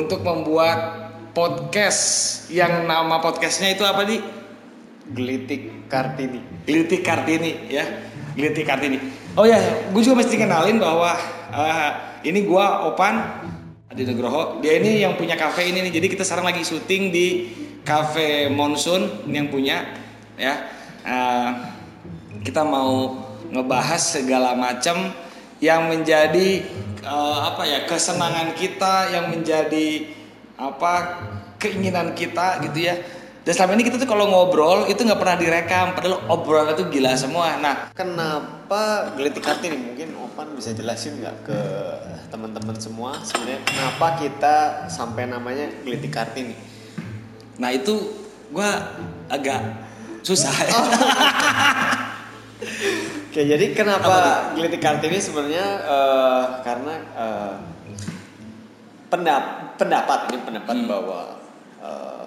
untuk membuat podcast yang nama podcastnya itu apa nih? Gelitik Kartini. Gelitik Kartini ya, Gelitik Kartini. Oh ya, gue juga mesti kenalin bahwa uh, ini gue Opan Adi Nugroho. Dia ini yang punya cafe ini nih. Jadi kita sekarang lagi syuting di cafe Monsoon ini yang punya ya. Uh, kita mau ngebahas segala macam yang menjadi uh, apa ya kesenangan kita, yang menjadi apa keinginan kita gitu ya. Dan selama ini kita tuh kalau ngobrol itu nggak pernah direkam, padahal obrolan itu gila semua. Nah, Kenapa Gelitik Kartini? Mungkin Opan bisa jelasin nggak ke teman-teman semua sebenarnya kenapa kita sampai namanya Gelitik Kartini? nah itu gue agak susah. Oke, jadi Apa kenapa Gelitik Kartini sebenarnya eh, karena eh, pendap pendapat ini pendapat Hmm. bahwa eh,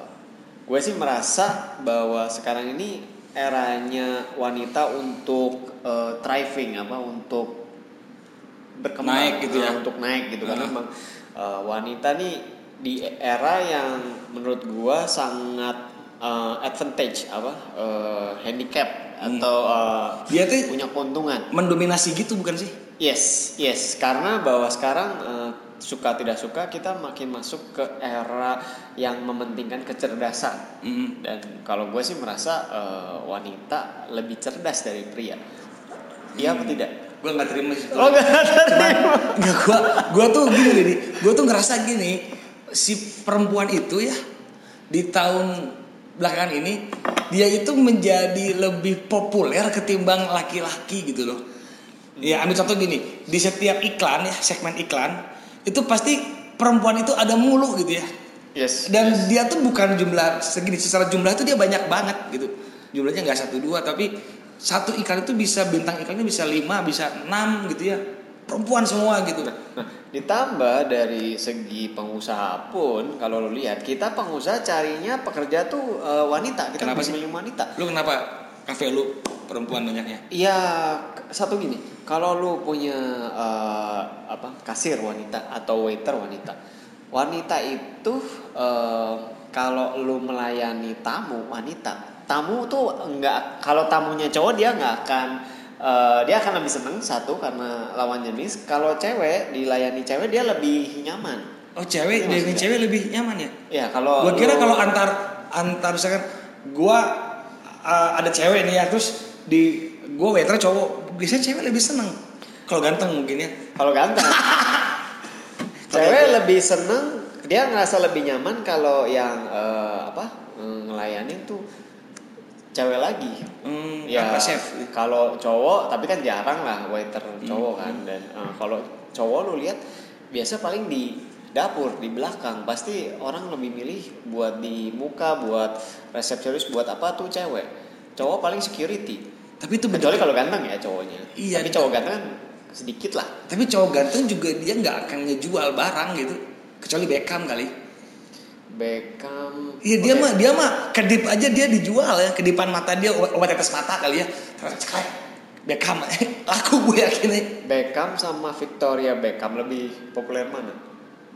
gue sih merasa bahwa sekarang ini eranya wanita untuk eh, thriving apa untuk berkembang Naik gitu ya. untuk naik gitu karena Hmm. memang eh, wanita nih di era yang menurut gue sangat eh, advantage apa eh, handicap. Atau eh, Dia tuh punya keuntungan. mendominasi gitu bukan sih? Yes, yes. Karena bahwa sekarang eh, suka tidak suka kita makin masuk ke era yang mementingkan kecerdasan. Mm. Dan kalau gue sih merasa eh, wanita lebih cerdas dari pria. Iya apa tidak? Gue nggak terima sih. Oh nggak Nggak, gua, gua tuh gini nih, gua tuh ngerasa gini, si perempuan itu ya di tahun belakangan ini dia itu menjadi lebih populer ketimbang laki-laki gitu loh. Ya ambil contoh gini, di setiap iklan ya segmen iklan itu pasti perempuan itu ada mulu gitu ya. Yes. Dan dia tuh bukan jumlah segini, secara jumlah itu dia banyak banget gitu. Jumlahnya nggak satu dua, tapi satu iklan itu bisa bintang iklannya bisa lima, bisa enam gitu ya. Perempuan semua gitu. Nah, ditambah dari segi pengusaha pun kalau lo lihat kita pengusaha carinya pekerja tuh eh, wanita. Kita Kenapa sih? wanita. Lu kenapa kafe lu perempuan banyaknya? Iya, satu gini, kalau lu punya eh, apa kasir wanita atau waiter wanita, wanita itu eh, kalau lu melayani tamu wanita, tamu tuh enggak kalau tamunya cowok dia nggak akan eh, dia akan lebih seneng satu karena lawan jenis. Kalau cewek dilayani cewek dia lebih nyaman. Oh cewek, maksudnya. cewek lebih nyaman ya? Ya kalau Gua kira lu- kalau antar antar misalkan gua uh, ada cewek nih ya terus di gua waiter cowok, biasanya cewek lebih seneng. Kalau ganteng mungkin ya. Kalau ganteng. Cewek lebih seneng, dia ngerasa lebih nyaman kalau yang eh, apa ngelayanin tuh cewek lagi. Hmm, Ya chef? kalau cowok, tapi kan jarang lah waiter cowok kan. Dan eh, kalau cowok lu lihat biasa paling di dapur di belakang pasti orang lebih milih buat di muka buat resepsionis buat apa tuh cewek cowok paling security Tapi itu kecuali kalau ganteng ya cowoknya Iya. tapi cowok ganteng kan sedikit lah Tapi cowok ganteng juga dia nggak akan ngejual barang gitu. Kecuali Beckham kali. Beckham Iya dia mah dia mah kedip aja dia dijual ya kedipan mata dia obat, obat tetes mata kali ya. Beckham laku gue yakin nih. Beckham sama Victoria Beckham lebih populer mana?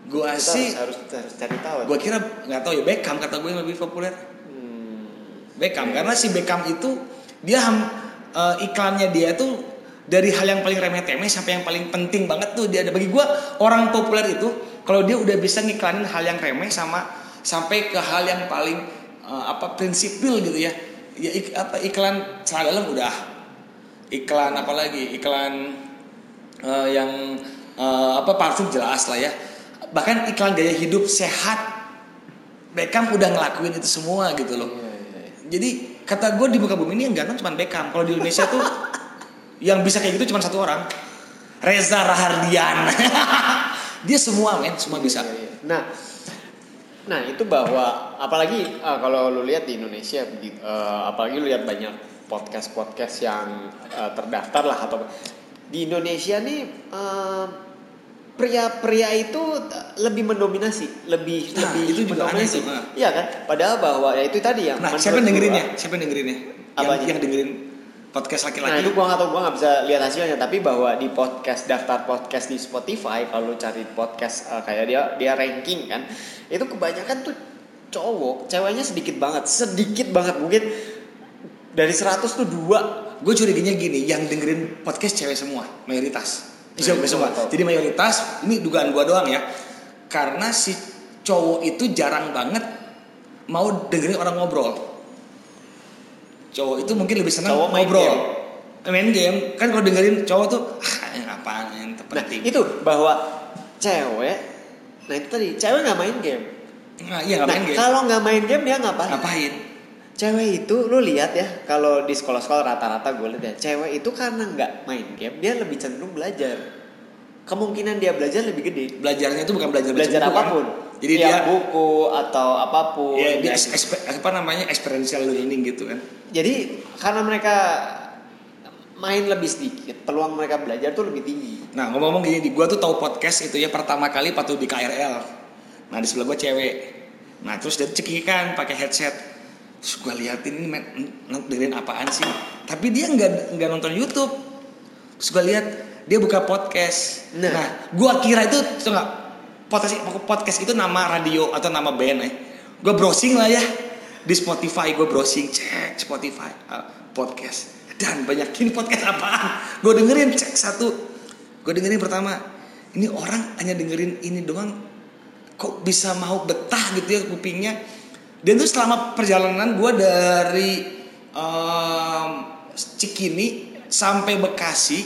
Gua Kita sih harus, harus, harus cari tahu. gua kira nggak tahu ya Beckham kata gue yang lebih populer. Hmm, Beckham karena si Beckham itu dia ham- eh, iklannya dia tuh dari hal yang paling remeh-temeh sampai yang paling penting banget tuh dia ada bagi gua orang populer itu kalau dia udah bisa ngiklanin hal yang remeh sama sampai ke hal yang paling eh, apa prinsipil gitu ya ya ik- apa iklan celana dalam udah iklan apa lagi iklan eh, yang eh, apa parfum jelas lah ya bahkan iklan gaya hidup sehat Beckham udah ngelakuin itu semua gitu loh iya, iya, iya. jadi kata gue di muka bumi ini yang ganteng cuma Beckham. Kalau di Indonesia tuh yang bisa kayak gitu cuma satu orang. Reza Rahardian. Dia semua men, semua bisa. Iya, iya. Nah, nah itu bahwa apalagi eh, kalau lu lihat di Indonesia, di- eh, apalagi lu lihat banyak podcast podcast yang eh, terdaftar lah atau di Indonesia nih eh, pria-pria itu lebih mendominasi, lebih Nah, lebih itu aneh mendominasi. nah. Iya kan? Padahal bahwa ya itu tadi yang Nah, siapa yang dengerin gua- ya? Siapa yang dengerin ya? Yang, yang dengerin podcast Nah laki-laki itu gua nggak tahu gua nggak bisa lihat hasilnya tapi bahwa di podcast daftar podcast di Spotify kalau lu cari podcast eh, kayak dia dia ranking kan itu kebanyakan tuh cowok ceweknya sedikit banget sedikit banget mungkin dari 100 tuh dua. Gue curiganya gini yang dengerin podcast cewek semua mayoritas. Nah, cewek itu semua jadi mayoritas ini dugaan gue doang ya. Karena si cowok itu jarang banget mau dengerin orang ngobrol cowok itu mungkin lebih senang Cowok main ngobrol. game. main game. Kan kalau dengerin cowok tuh ah yang apaan yang nah terpenting. itu bahwa cewek nah itu tadi cewek nggak main game. Nah, iya nggak nah main game. kalau nggak main game dia ngapain? Ngapain? Cewek itu lu lihat ya kalau di sekolah-sekolah rata-rata gue lihat ya cewek itu karena nggak main game dia lebih cenderung belajar. Kemungkinan dia belajar lebih gede. Belajarnya itu bukan belajar belajar buku, kan? Jadi Ya, dia buku atau apa pun ya, dia Nah, eks- apa namanya experiential learning gitu kan jadi karena mereka main lebih sedikit peluang mereka belajar tuh lebih tinggi Nah ngomong-ngomong gini, di gua tuh tahu podcast itu ya pertama kali waktu di KRL. Nah di sebelah gua cewek. Nah terus dia cekikan pakai headset. Terus gua liatin ini dengerin apaan sih? Tapi dia nggak nggak nonton YouTube. Terus gua lihat dia buka podcast. Nah. Nah, gua kira itu tuh nggak podcast podcast itu nama radio atau nama band ya. Gua browsing lah ya di Spotify. Gua browsing cek Spotify ah, podcast dan banyakin podcast apaan. Gue dengerin cek satu gue dengerin pertama ini orang hanya dengerin ini doang kok bisa mau betah gitu ya kupingnya dan tuh selama perjalanan gue dari em, Cikini sampai Bekasi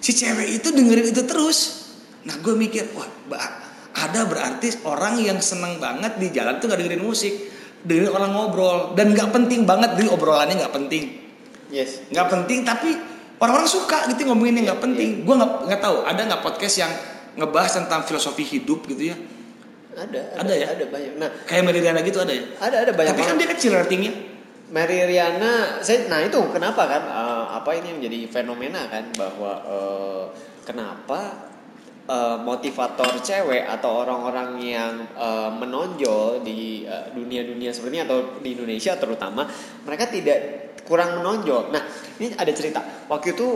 si cewek itu dengerin itu terus nah gue mikir wah ada berarti orang yang seneng banget di jalan tuh nggak dengerin musik dengerin orang ngobrol. Dan nggak penting banget di obrolannya nggak penting. Yes. Nggak penting tapi orang-orang suka gitu ngomongin yang nggak penting. gue nggak nggak tahu ada nggak podcast yang ngebahas tentang filosofi hidup gitu ya? Ada Ada ya? ada banyak. Nah kayak Meridiana gitu ada ya? Ada ada banyak tapi kan dia kecil ratingnya. Mary Riana, saya, nah itu kenapa kan? eh, apa ini yang jadi fenomena kan bahwa eh, kenapa eh, motivator cewek atau orang-orang yang eh, menonjol di eh, dunia-dunia seperti ini atau di Indonesia terutama mereka tidak kurang menonjol. Nah ini ada cerita. Waktu itu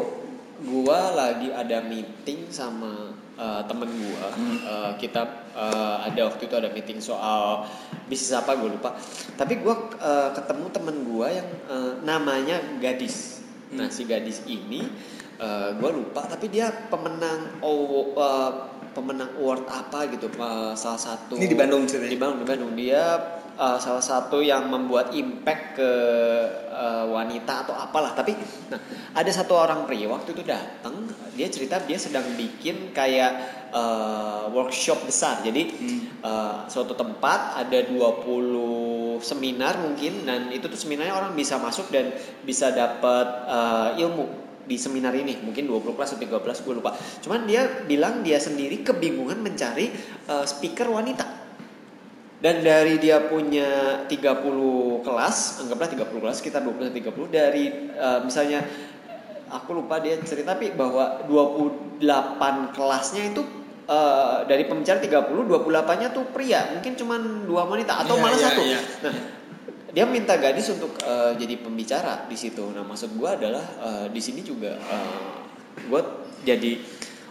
gua lagi ada meeting sama eh, temen gua. Eh, kita eh, ada waktu itu ada meeting soal bisnis apa gue lupa. Tapi gua eh, ketemu temen gua yang eh, namanya Gadis. Nah si Gadis ini eh, gua lupa. Tapi dia pemenang oh, eh, pemenang award apa gitu. eh, salah satu. Ini di Bandung ceritanya? Di Bandung, di Bandung. Dia eh, salah satu yang membuat impact ke eh, wanita atau apalah. Tapi nah ada satu orang pria waktu itu datang. Dia cerita dia sedang bikin kayak eh, workshop besar. Jadi eh, suatu tempat ada 20 seminar mungkin dan itu tuh seminarnya orang bisa masuk dan bisa dapat eh, ilmu di seminar ini. Mungkin 20 kelas atau 13 gue lupa. Cuman dia bilang dia sendiri kebingungan mencari eh, speaker wanita. Dan dari dia punya 30 kelas anggaplah 30 kelas sekitar 20 sampai 30 dari eh, misalnya aku lupa dia cerita tapi bahwa 28 kelasnya itu eh, dari pembicara 30 28 nya tuh pria. Mungkin cuman dua wanita atau Iya, malah iya, satu. iya. nah dia minta gadis untuk eh, jadi pembicara di situ. Nah maksud gua adalah eh, di sini juga eh, gua jadi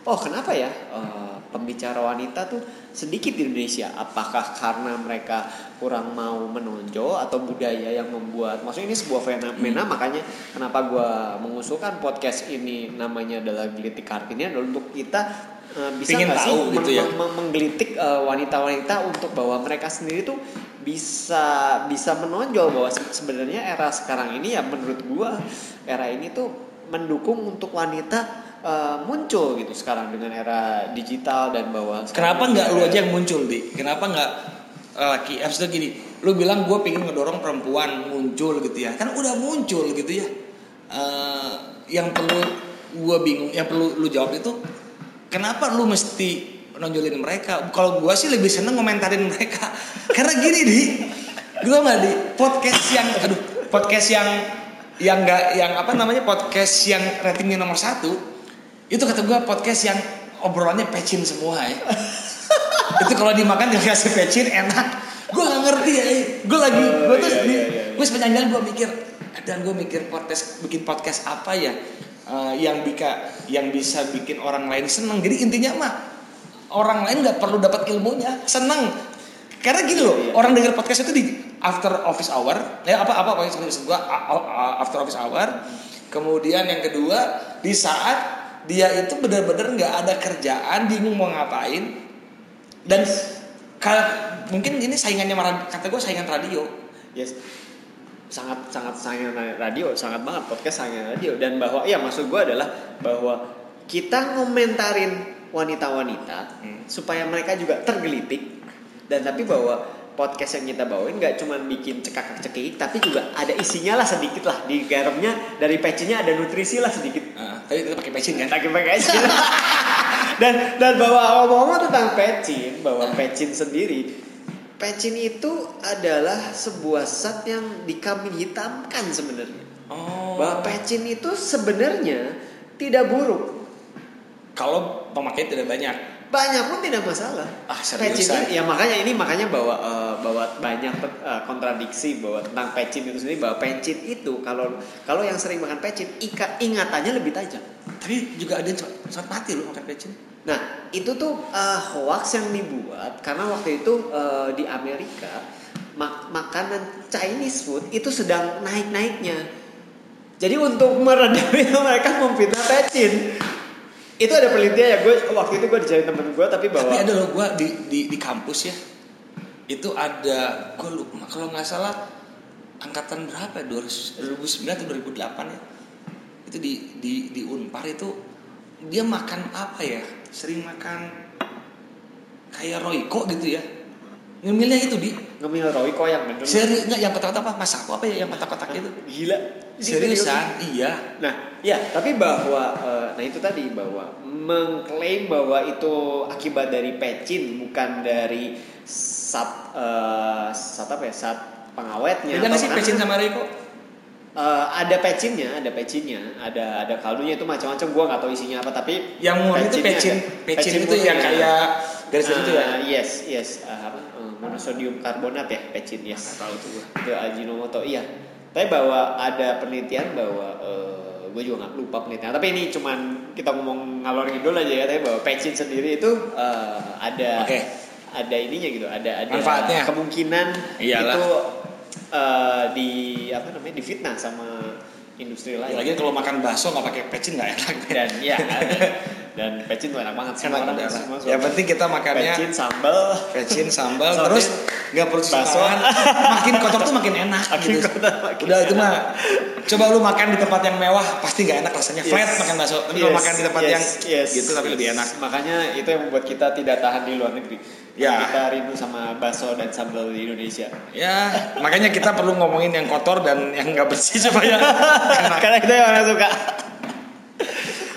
oh kenapa ya eh, pembicara wanita tuh sedikit di Indonesia? Apakah karena mereka kurang mau menonjol atau budaya yang membuat maksudnya ini sebuah fenomena makanya kenapa gua mengusulkan podcast ini namanya adalah gelitik kartini adalah untuk kita bisa nggak sih tahu gitu ya. meng- meng- menggelitik wanita-wanita untuk bahwa mereka sendiri tuh bisa bisa menonjol bahwa se- sebenarnya era sekarang ini ya menurut gua era ini tuh mendukung untuk wanita eh, muncul gitu sekarang dengan era digital dan bahwa kenapa nggak lu aja yang muncul di? Kenapa nggak eh, laki abis gini lu bilang gue pengen ngedorong perempuan muncul gitu ya. Kan udah muncul gitu ya. Eh, yang perlu gue bingung yang perlu lu jawab itu kenapa lu mesti nonjolin mereka. Kalau gue sih lebih seneng komentarin mereka. Karena gini di. Gue nggak di. Podcast yang aduh podcast yang yang nggak yang apa namanya podcast yang ratingnya nomor satu itu kata gue podcast yang obrolannya pecin semua ya. Itu kalau dimakan dikasih pecin enak. Gue nggak ngerti ya. Gue lagi gue tuh iya, di- iya, iya. gue sepanjang jalan gue mikir dan gue mikir podcast bikin podcast apa ya eh, yang bisa yang bisa bikin orang lain seneng. Jadi intinya mah orang lain nggak perlu dapat ilmunya seneng karena gini loh Iya. orang denger podcast itu di after office hour ya apa apa apa maksud gue after office hour kemudian yang kedua di saat dia itu benar-benar nggak ada kerjaan bingung mau ngapain dan ka- mungkin ini saingannya kata gue saingan radio Yes. Sangat sangat sangat radio, sangat banget podcast sangat radio dan bahwa ya maksud gue adalah bahwa kita ngomentarin wanita-wanita Hmm. supaya mereka juga tergelitik. Dan tapi bahwa podcast yang kita bawain nggak cuma bikin cekak cekik tapi juga ada isinya lah sedikit lah. Di garamnya dari pecinya ada nutrisi lah sedikit. Nah, tapi itu pakai passion kan? Pakai aja dan dan bahwa ngomong tentang pecin bahwa pecin sendiri pecin itu adalah sebuah zat yang dikambing hitamkan sebenarnya. Oh. Bahwa pecin itu sebenarnya tidak buruk kalau pemakai tidak banyak banyak pun tidak masalah Ah, seriusan? pecin ya makanya ini makanya bahwa eh, bahwa banyak eh, kontradiksi bahwa tentang pecin itu sendiri bahwa pecin itu kalau kalau yang sering makan pecin ika, ingatannya lebih tajam tapi juga ada yang cepat mati loh makan pecin Nah, itu tuh eh, hoax yang dibuat karena waktu itu eh, di Amerika mak- makanan Chinese food itu sedang naik-naiknya. Jadi untuk meredam itu mereka memfitnah pecin. Itu ada penelitian ya gue waktu itu gue dicari temen gue tapi bahwa tapi ada loh gue di, di di kampus ya itu ada gue lupa kalau nggak salah angkatan berapa ya 200 2009 atau 2008 ya itu di di di unpar itu dia makan apa ya sering makan kayak roiko gitu ya ngemilnya itu di ngemil Roy kok yang bener. serius nggak yang kotak-kotak apa masak apa ya yang kotak-kotak itu Gila. seriusan iya Nah, ya, tapi bahwa eh, nah itu tadi bahwa mengklaim bahwa itu akibat dari pecin bukan dari sat eh, sat apa ya? Sat pengawetnya. beda nggak sih pecin sama roiko Eh, ada pecinnya, ada pecinnya, ada ada kaldunya itu macam-macam. Gua nggak tahu isinya apa, tapi yang murni itu pecin pecin Pecin itu yang ya. Kayak garis-garis itu ya Ah, yes, yes, apa? Eh, monosodium karbonat ya, pecin, yes. tahu tuh Itu Ajinomoto, iya. Tapi bahwa ada penelitian bahwa gue juga nggak lupa penelitian. Tapi ini cuman kita ngomong ngalor ngidul aja ya. Tapi bahwa pecin sendiri itu eh, ada Oke. ada ininya gitu. Ada ada Manfaatnya. kemungkinan Iyalah. itu eh, di apa namanya difitnah sama industri lain. Ya, lagi kalau makan bakso nggak pakai pecin nggak enak dan ya dan pecin tuh enak banget sih. enak semua enak. yang suka. penting kita makannya pecin sambal pecin sambal terus nggak perlu cuci bakso. tangan makin kotor tuh makin enak Makin gitu kotor, makin udah itu mah coba lu makan di tempat yang mewah pasti nggak enak rasanya Yes. flat makan bakso tapi kalau Yes, makan di tempat yes, yang yes, gitu tapi yes. lebih enak Makanya itu yang membuat kita tidak tahan di luar negeri. Ya. Kita rindu sama bakso dan sambal di Indonesia. ya makanya kita perlu ngomongin yang kotor dan yang nggak bersih supaya enak Karena kita yang suka.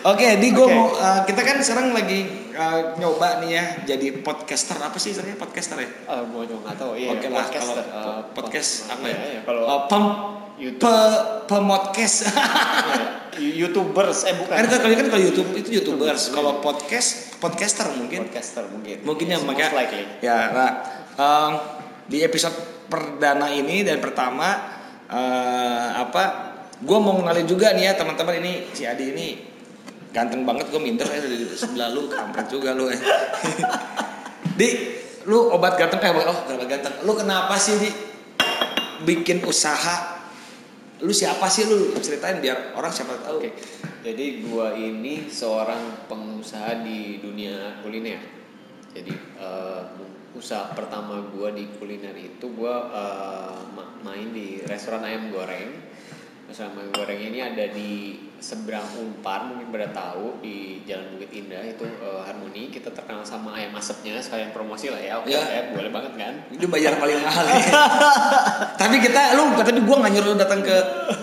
Oke di gue Oke. mau uh, kita kan sekarang lagi uh, nyoba nih ya jadi podcaster apa sih istilahnya podcaster ya Oh, gue juga nggak tahu. Iya, Oke lah kalau Eh, podcast pod- apa iya, ya? iya, Kalau Oh, pem YouTube. pe pemodcast. iya, YouTubers eh bukan. kan kalau kan kalau YouTube itu YouTubers, kalau podcast podcaster mungkin. podcaster mungkin. Mungkin ya Yes, maka most likely. ya nah, em, di episode perdana ini dan pertama eh, apa gue mau kenalin juga nih ya teman-teman ini si Adi ini ganteng banget gue minder ya dari sebelah lu kampret juga lu ya. di lu obat ganteng eh oh obat ganteng lu kenapa sih di bikin usaha lu siapa sih lu ceritain biar orang siapa tahu Oke. Jadi gua ini seorang pengusaha di dunia kuliner. Jadi eh, usaha pertama gua di kuliner itu gua ma- main di restoran ayam goreng. Restoran ayam goreng ini ada di seberang Unpar, mungkin pada tahu di Jalan Bukit Indah itu eh, Harmoni. Kita terkenal sama ayam asapnya, sekalian promosi lah ya. Oke, Ya. ya, boleh banget kan? itu bayar paling mahal ya. tapi kita lu tapi gua nggak nyuruh datang ke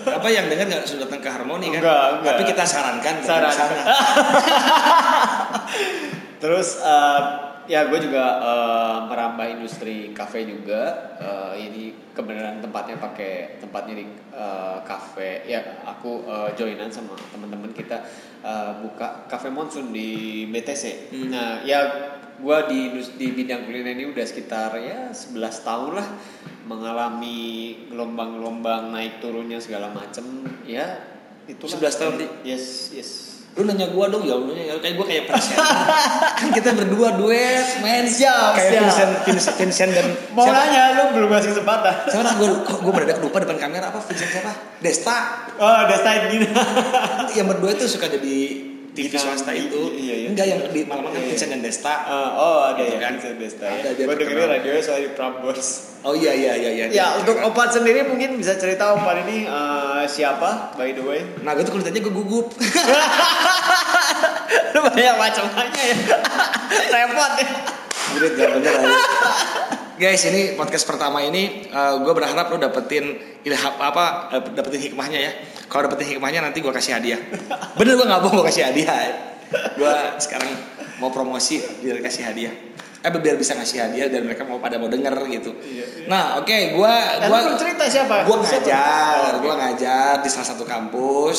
apa yang dengar nggak suruh datang ke Harmoni kan Enggak, enggak. tapi kita sarankan Sarankan. Terus eh, ya gue juga eh, merambah industri kafe juga. Eh, ini kebenaran tempatnya pakai tempatnya di eh, kafe. Ya aku eh, joinan sama teman-teman kita eh, buka kafe monsoon di BTC. Hmm. Nah ya gue di di bidang kuliner ini udah sekitar ya 11 tahun lah mengalami gelombang-gelombang naik turunnya segala macem ya itu 11 tahun, yes yes Lu nanya gua dong ya, lu nanya kayak gua kayak Vincent. kan kita berdua duet, men. Siap, kayak siap. Vincent, Vincent, Vincent dan mau siapa? nanya lu belum ngasih kesempatan Siapa gue gue mendadak lupa depan kamera apa Vincent siapa? Desta. oh udah start gini Yang berdua itu suka jadi TV Bintang, swasta itu. iya, iya. Enggak yang di malam kan Iya, iya. Vincent dan Desta. Ah, oh ada Gitu ya kan. Vincent Desta Ada, ya gue dengerin radionya soal Prambors Oh iya iya iya iya. ya untuk Opan sendiri mungkin bisa cerita Opan ini eh, siapa by the way Nah gue tuh kalau ditanya gue gugup. lu banyak macam-macamnya ya repot ya Bener bener. Guys ini podcast pertama ini gue berharap lo dapetin ilham apa eh, dapetin hikmahnya ya. Kalau dapetin hikmahnya nanti gue kasih hadiah. Bener gue nggak bohong gue kasih hadiah. Gue sekarang mau promosi biar kasih hadiah. Eh biar bisa ngasih hadiah dan mereka mau pada mau denger gitu. Iya, Nah oke gue Eh, gue lu belum cerita siapa? gue ngajar, gue ngajar di salah satu kampus.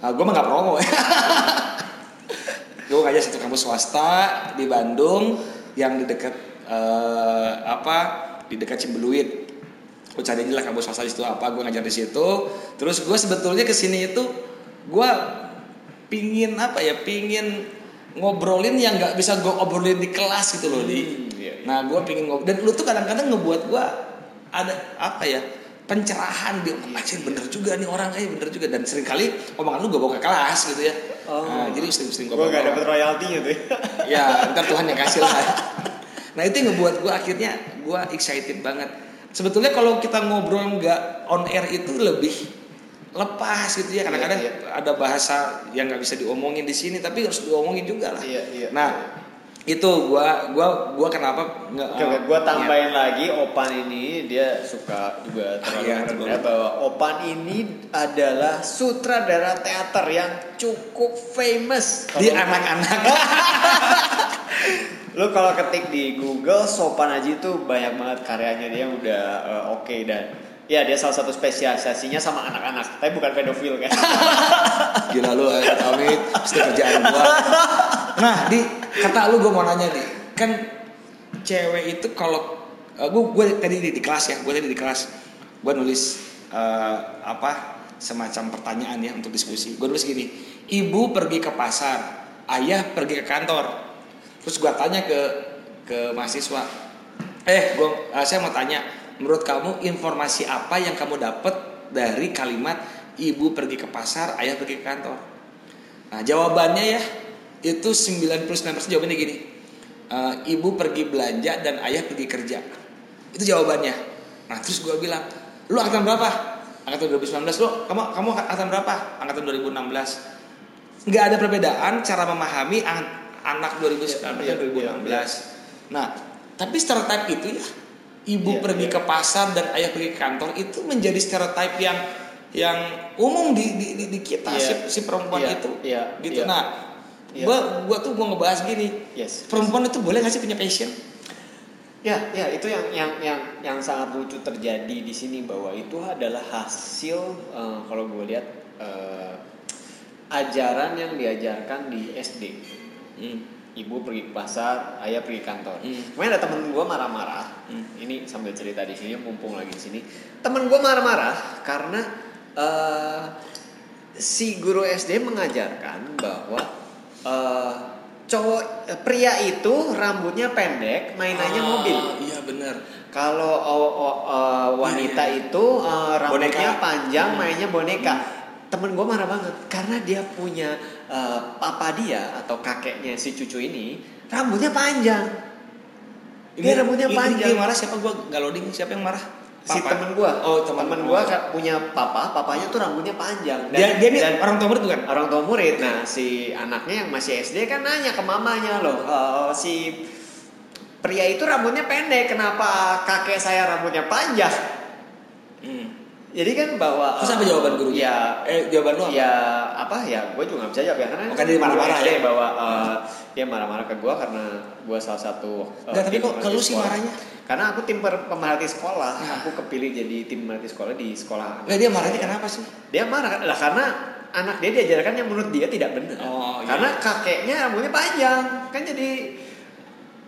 Nah, gue mah nggak promo ya. gue ngajar satu kampus swasta di Bandung yang di dekat eh, apa di dekat Cimbeluit. Gue cari aja lah kampus swasta di situ apa, gue ngajar di situ. Terus gue sebetulnya ke sini itu gue pingin apa ya, pingin ngobrolin yang nggak bisa gue obrolin di kelas gitu loh di. Hmm, iya, iya. Nah gue pingin ngobrol dan lu tuh kadang-kadang ngebuat gue ada apa ya pencerahan dia anjir bener juga nih orang eh bener juga dan sering kali omongan lu gue bawa ke kelas gitu ya Oh. nah, jadi sering-sering gue gue gak dapet royaltinya tuh ya ntar Tuhan yang kasih lah nah itu yang ngebuat gue akhirnya gue excited banget. Sebetulnya kalau kita ngobrol nggak on air itu lebih lepas gitu ya. Kadang-kadang Iya, ada bahasa yang nggak bisa diomongin di sini tapi harus diomongin juga lah. Iya, iya. nah itu gua gua gua kenapa nggak Oke, oke, gue tambahin lagi Opan ini dia suka juga terlalu iya, merendah betul. bahwa Opan ini adalah sutradara teater yang cukup famous. Di anak-anak Lu kalau ketik di Google Sopan Aji itu banyak banget karyanya dia udah eh, oke dan ya dia salah satu spesialisasinya sama anak-anak tapi bukan pedofil kan Gila lu eh, Amit, itu kerjaan gua. Nah, di kata lu gua mau nanya di, kan cewek itu kalau eh, gua gua tadi di, di kelas ya, gua tadi di kelas, gua nulis eh, apa semacam pertanyaan ya untuk diskusi. Gua nulis gini, ibu pergi ke pasar, ayah pergi ke kantor. Terus gua tanya ke ke mahasiswa, eh gua eh, saya mau tanya, menurut kamu informasi apa yang kamu dapat dari kalimat ibu pergi ke pasar, ayah pergi ke kantor? Nah jawabannya ya itu 99% jawabannya gini. Eh, ibu pergi belanja dan ayah pergi kerja. Itu jawabannya. Nah terus gue bilang, lu angkatan berapa? Angkatan 2019 lu, kamu kamu angkatan berapa? Angkatan 2016. Nggak ada perbedaan cara memahami anak 2019 dan Iya, 2016. iya, iya. Nah tapi stereotip itu ya ibu Iya, pergi iya. ke pasar dan ayah pergi ke kantor itu menjadi stereotip yang yang umum di di, di, di kita Iya. si, si perempuan Iya, itu iya, gitu iya. nah Iya. gua gua tuh mau ngebahas gini yes perempuan itu boleh nggak sih punya passion Ya, ya itu yang yang yang yang sangat lucu terjadi di sini bahwa itu adalah hasil eh, kalau gue lihat eh, ajaran yang diajarkan di SD. Hmm. Ibu pergi ke pasar, ayah pergi kantor. Hmm. Kemarin ada temen gue marah-marah. Hmm. Ini sambil cerita di sini, mumpung lagi di sini. Temen gue marah-marah karena eh, si guru SD mengajarkan bahwa eh, cowok eh, pria itu rambutnya pendek, mainannya Ah, mobil. iya benar Kalau oh, oh, eh, wanita itu eh, rambutnya Boneka. panjang, Hmm. mainnya boneka. Temen gue marah banget karena dia punya eh, papa dia atau kakeknya si cucu ini rambutnya panjang. Dia rambutnya ini- panjang. ini marah siapa gua nggak loading siapa yang marah Si Papa? temen gue, oh teman temen gue punya papa, papanya tuh rambutnya panjang. dia dia ini dan orang tua murid bukan orang tua murid. Nah, si anaknya yang masih SD kan nanya ke mamanya loh, "Eh, si pria itu rambutnya pendek, kenapa kakek saya rambutnya panjang? Jadi kan bahwa terus apa jawaban gurunya Ya, eh jawaban lu apa ya apa ya? Gue juga nggak bisa jawab ya karena Oh, kan dia marah-marah guru ya? bahwa eh, dia marah-marah ke gue karena gue salah satu. eh, Nggak, tapi kok pemerhati kalau sih marahnya? Karena aku tim per- pemerhati sekolah, Nah. aku kepilih jadi tim pemerhati sekolah di sekolah. Nggak, dia marahnya saya. kenapa sih Dia marah? Lah karena anak dia diajarkan yang menurut dia tidak benar. Oh, iya. Karena kakeknya rambutnya panjang, kan jadi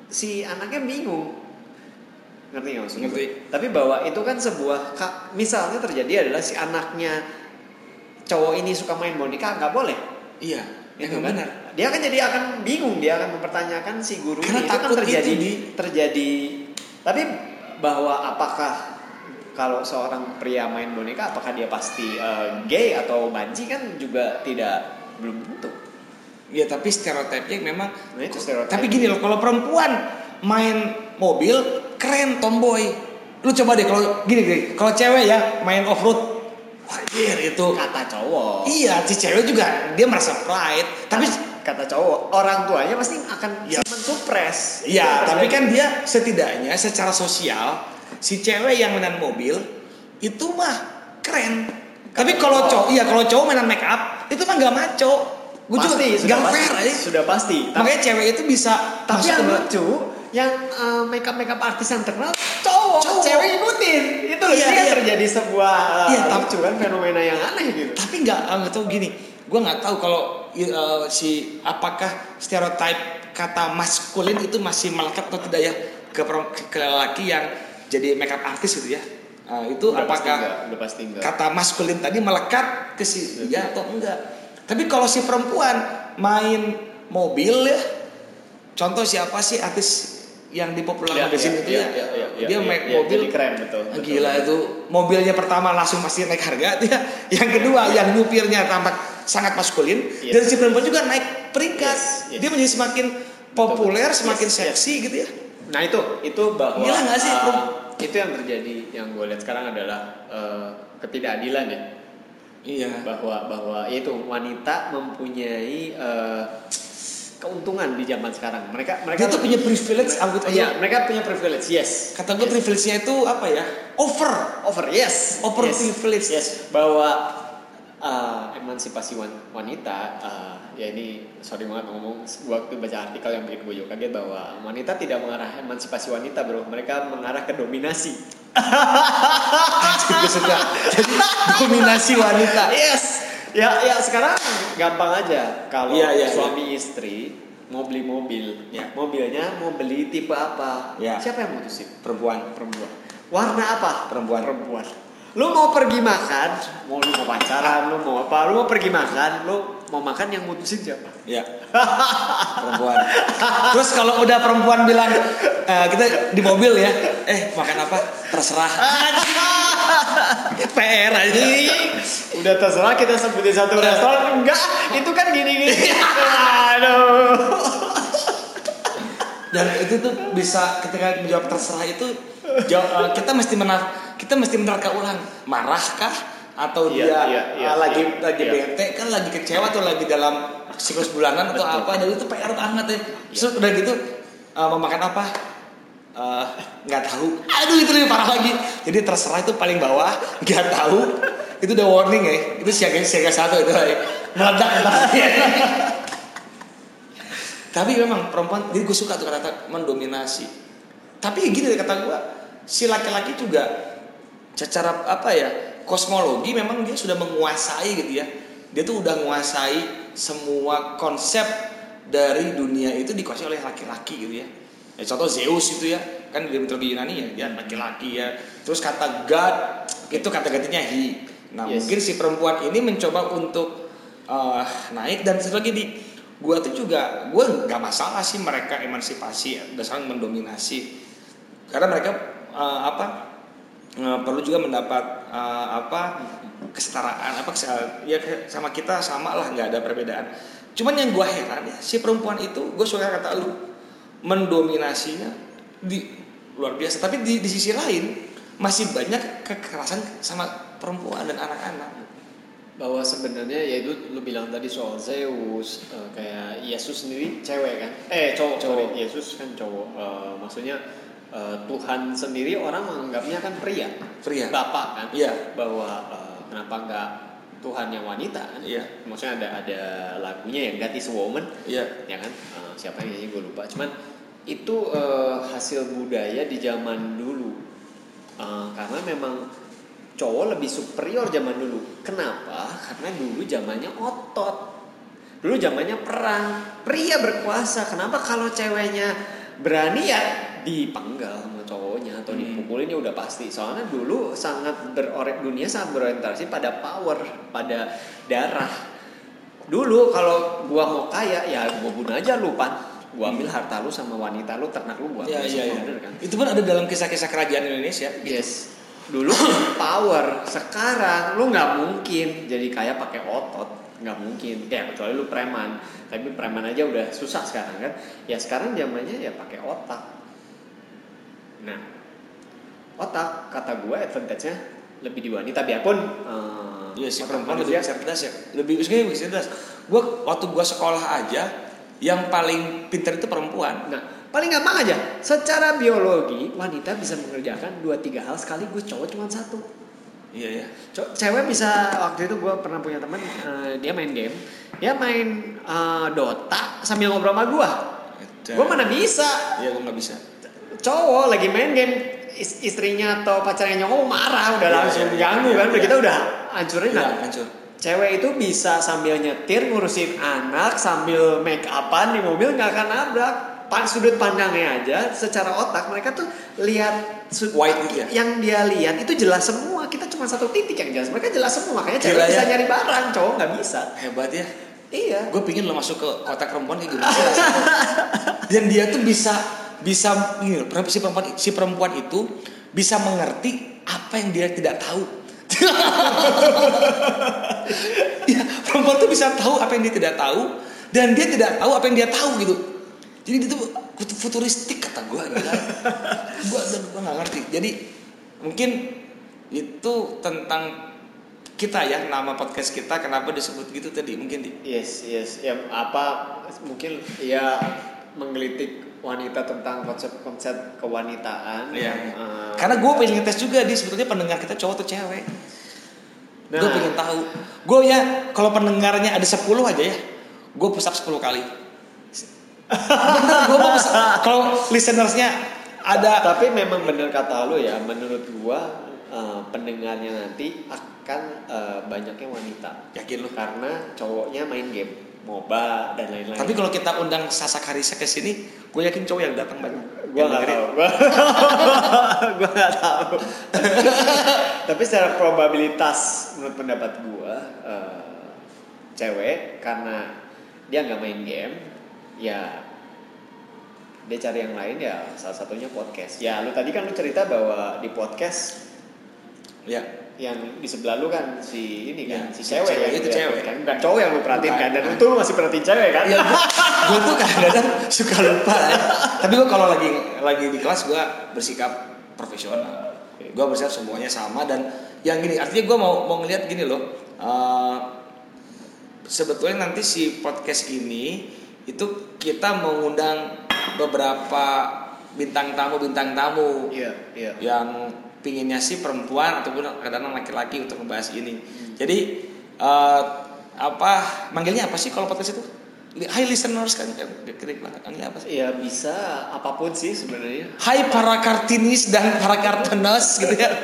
si anaknya bingung. Ngerti nggak maksud Ngerti. Tapi bahwa itu kan sebuah misalnya terjadi adalah si anaknya cowok ini suka main boneka nggak boleh. Iya, Gitu itu kan? benar. Dia kan jadi akan bingung, dia akan mempertanyakan si guru Karena ini. Itu kan takut terjadi itu, Di. terjadi. Tapi bahwa apakah kalau seorang pria main boneka apakah dia pasti eh, gay atau banci kan juga tidak belum tentu. Ya tapi stereotipnya memang Nah, itu stereotip. Tapi gini loh, kalau perempuan main mobil keren tomboy. Lu coba deh kalau gini gini, kalau cewek ya main off road, wajir itu. Kata cowok. Iya, si cewek juga dia merasa pride. Tapi kata cowok orang tuanya pasti akan Ya. mensupres. Iya, yang tapi terjadi. kan dia setidaknya secara sosial si cewek yang mainan mobil itu mah keren. Tapi kalau cowok, iya kalau cowok mainan make up itu mah nggak maco. Gue juga nggak pasti, fair aja. sudah pasti. Makanya cewek itu bisa tapi yang lucu yang uh, makeup makeup artis yang terkenal cowok, Cowok. cewek ikutin. Itu loh Iya, kan iya. terjadi sebuah uh, Iya, tapi- lucu kan fenomena yang aneh gitu. tapi nggak nggak tahu gini gue nggak tahu kalau uh, si apakah stereotip kata maskulin itu masih melekat atau tidak ya ke, ke, lelaki yang jadi makeup artis gitu ya Uh, itu Udah pasti apakah enggak, udah pasti enggak. kata maskulin tadi melekat ke si ya atau enggak tapi kalau si perempuan main mobil ya contoh siapa sih artis yang dipopulerkan Iya, di sini iya, itu iya, ya iya, iya, dia iya, naik iya, mobil jadi keren betul. betul. Gila itu mobilnya pertama langsung pasti naik harga dia. Yang kedua yang nyupirnya tampak sangat maskulin Yes. dan si perempuan juga naik peringkat. Yes, yes. Dia menjadi semakin populer, Betul. semakin Yes, seksi gitu ya. Nah itu itu bahwa Gila nggak sih, uh, itu yang terjadi yang gue lihat sekarang adalah uh, ketidakadilan ya Iya. bahwa bahwa itu wanita mempunyai uh, keuntungan di zaman sekarang. Mereka mereka Dia tuh punya privilege, anggota Iya, mereka punya privilege. Yes. Kata gue privilege-nya itu apa ya? Over. over yes Over yes. privilege. yes bahwa uh, emansipasi wan- wanita uh, ya ini sorry banget ngomong waktu baca artikel yang bikin gue juga kaget bahwa wanita tidak mengarah emansipasi wanita bro mereka mengarah ke dominasi gue suka. Jadi dominasi wanita. yes ya ya sekarang gampang aja kalau Iya, iya, suami istri mau beli mobil Iya. mobilnya mau beli tipe apa Iya. siapa yang mutusin Perempuan. perempuan warna apa Perempuan. perempuan lu mau pergi makan mau lu mau pacaran lu mau apa lu mau pergi makan lu mau makan yang mutusin siapa Ya. perempuan. Terus kalau udah perempuan bilang eh, kita di mobil ya, eh makan apa? Terserah. PR aja. udah terserah kita sebutin satu restoran. Enggak itu kan gini gini aduh. Dan itu tuh bisa ketika menjawab terserah itu jaw- eh, kita mesti menar kita mesti menerka ulang. Marahkah atau Iya, dia iya, iya, eh, lagi iya, lagi iya. bete kan lagi kecewa atau lagi dalam siklus bulanan atau apa? Dan itu PR banget ya. Terus udah gitu eh, mau makan apa? Eh, nggak tahu. Aduh itu lebih parah lagi. Jadi terserah itu paling bawah, nggak tahu. Itu udah warning ya. Itu siaga siaga satu itu ya. Meledak. Tapi memang perempuan, jadi gue suka tuh kata mendominasi. Tapi gini kata gue, si laki-laki juga secara apa ya kosmologi memang dia sudah menguasai gitu ya. Dia tuh udah menguasai semua konsep dari dunia itu dikuasai oleh laki-laki gitu ya. Ya. Contoh Zeus itu ya, kan di mitologi Yunani ya, dia laki-laki ya. Terus kata God itu kata gantinya he. Nah Yes. mungkin si perempuan ini mencoba untuk eh, naik dan satu lagi di gua tuh juga gua nggak masalah sih mereka emansipasi dasarnya mendominasi karena mereka eh, apa eh, perlu juga mendapat eh, apa kesetaraan apa ya sama kita sama lah nggak ada perbedaan cuman yang gua heran ya si perempuan itu gue suka kata lu mendominasinya di luar biasa tapi di, di sisi lain masih banyak kekerasan sama perempuan dan anak-anak bahwa sebenarnya ya itu lu bilang tadi soal Zeus eh, kayak Yesus sendiri cewek kan eh cowok sorry. Cowok. Yesus kan cowok Eh, maksudnya eh, Tuhan sendiri orang menganggapnya kan pria Pria. bapak kan Iya. bahwa eh, kenapa enggak Tuhan yang wanita kan Iya. maksudnya ada ada lagunya yang God is a woman Iya. ya kan Eh, siapa yang nyanyi gue lupa cuman itu eh, hasil budaya di zaman dulu. Eh, karena memang cowok lebih superior zaman dulu. Kenapa? Karena dulu zamannya otot. Dulu zamannya perang. Pria berkuasa. Kenapa kalau ceweknya berani ya dipenggal sama cowoknya atau dipukulin ya udah pasti. Soalnya dulu sangat berorient dunia sangat berorientasi pada power, pada darah. Dulu kalau gua mau kaya ya gua bunuh aja lu pan. Gua ambil harta lu sama wanita lu, ternak lu gua Iya ambil iya semua, iya. bener kan? Itu pun ada dalam kisah-kisah kerajaan Indonesia. Yes. Dulu power, sekarang lu nggak mungkin jadi kaya pakai otot, nggak mungkin. Ya kecuali lu preman. Tapi preman aja udah susah sekarang kan. Ya sekarang zamannya ya pakai otak. Nah, otak kata gue advantage-nya lebih di wanita biarpun eh, Iya si perempuan lebih cerdas ya. Lebih sebenarnya lebih cerdas. Gua waktu gua sekolah aja yang paling pintar itu perempuan. Nah, paling gampang aja. Secara biologi, wanita bisa mengerjakan dua tiga hal sekaligus, cowok cuma satu. Iya ya. Cewek bisa waktu itu gue pernah punya teman eh, dia main game dia main eh, Dota sambil ngobrol sama gue gue mana bisa Iya gua nggak bisa. cowok lagi main game is- istrinya atau pacarnya nyokap marah udah Iya, langsung iya, ganggu iya, kan udah iya. kita udah hancurin Iya lah hancur. Cewek itu bisa sambil nyetir ngurusin anak sambil make upan di mobil nggak akan nabrak Pan sudut pandangnya aja secara otak mereka tuh lihat White gitu ya? yang dia lihat itu jelas semua kita cuma satu titik yang jelas mereka jelas semua makanya cewek Gila bisa ya. nyari barang cowok nggak bisa Hebat ya. iya Gue pingin lo masuk ke kotak perempuan kayak gimana sih? Dan dia tuh bisa bisa si perempuan si perempuan itu bisa mengerti apa yang dia tidak tahu. ya, perempuan tuh bisa tahu apa yang dia tidak tahu dan dia tidak tahu apa yang dia tahu gitu. Jadi itu futuristik kata gue gila. gue dan gue nggak ngerti. Jadi mungkin itu tentang kita ya nama podcast kita kenapa disebut gitu tadi mungkin di yes yes ya apa mungkin ya menggelitik wanita tentang konsep-konsep kewanitaan Iya. eh, Karena gue pengen ngetes juga di sebetulnya pendengar kita cowok atau cewek. Gue Nah. pengen tahu. Gue ya kalau pendengarnya ada 10 aja ya, gue push up 10 kali. Bener gue mau. Kalau listenersnya ada tapi memang bener kata lu ya menurut gua eh, pendengarnya nanti akan eh, banyaknya wanita yakin lu. karena cowoknya main game MOBA dan lain-lain Tapi kalau kita undang Sasa Karisa ke sini, gue yakin cowok yang datang banyak. nggak dengerin. tahu gua gua nggak tahu tapi secara probabilitas menurut pendapat gua eh, cewek karena dia nggak main game ya dia cari yang lain ya salah satunya podcast ya lu tadi kan lu cerita bahwa di podcast Ya. yang di sebelah lu kan si ini kan Ya, si cewek, cewek ya itu cewek. kan bukan cowok yang lu perhatiin Bukan, kan dan itu lu masih perhatiin cewek kan Ya, gue tuh kadang-kadang suka lupa ya. Tapi gue kalau lagi lagi di kelas gue bersikap profesional. Gue bersikap semuanya sama dan yang gini artinya gue mau mau ngeliat gini loh. eh, sebetulnya nanti si podcast ini itu kita mengundang beberapa bintang tamu bintang tamu iya iya yang pinginnya sih perempuan ataupun kadang-kadang laki-laki untuk membahas ini. Jadi eh, apa manggilnya apa sih kalau podcast itu? Hai listeners kan kira banget manggilnya apa sih? ya bisa apa pun sih sebenarnya Hai para kartinis dan para kartenes gitu ya.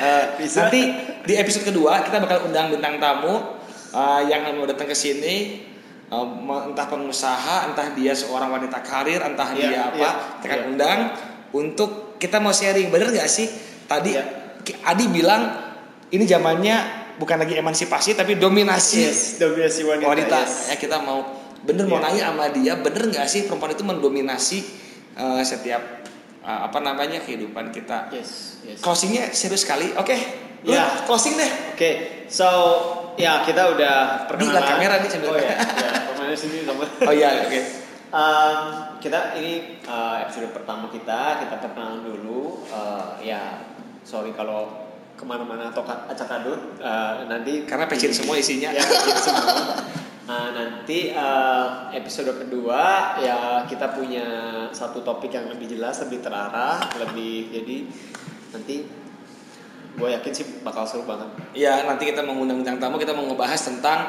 Eh, Bisa. Nanti di episode kedua kita bakal undang bintang tamu eh, yang mau datang ke sini eh, entah pengusaha, entah dia seorang wanita karir, entah Iya, dia apa, iya, kita akan iya. undang untuk kita mau sharing. Bener nggak sih? Tadi Iya. Adi bilang ini zamannya bukan lagi emansipasi tapi dominasi yes dominasi wanita, wanita. yes. Ya kita mau bener mau Iya. nanya sama dia, bener nggak sih perempuan itu mendominasi eh, setiap eh, apa namanya kehidupan kita? yes yes Closingnya serius sekali. Oke, lu Ya. closing deh. Oke, so ya kita udah lihat kamera nih sambil- Oh ya, ya pemainnya sini sama. Oh iya, oke. Um, kita ini uh, episode pertama kita, kita perkenalan dulu. Uh, ya, sorry kalau ke mana-mana atau acak adut uh, nanti Karena passion semua isinya. ya semua. Uh, nanti uh, episode kedua ya kita punya satu topik yang lebih jelas, lebih terarah, lebih jadi nanti gue yakin sih bakal seru banget. Ya nanti kita mengundang bintang tamu kita mau ngebahas tentang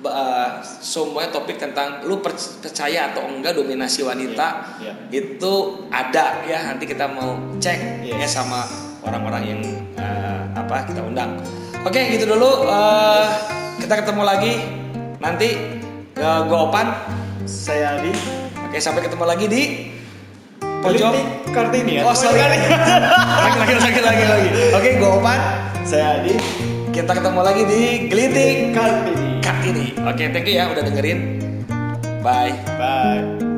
eh, semuanya topik tentang lu per- percaya atau enggak dominasi wanita Iya, itu ada ya nanti kita mau cek Yes. ya sama orang-orang yang eh, apa kita undang. Oke gitu dulu eh, kita ketemu lagi nanti uh, gue Opan. Saya Adi. Oke sampai ketemu lagi di pojok Kartini ya. Oh sorry lagi lagi lagi lagi lagi. Oke, gue Opan. Saya Adi. Kita ketemu lagi di Gelitik Kartini. Kartini. Oke, thank you ya udah dengerin. Bye. Bye.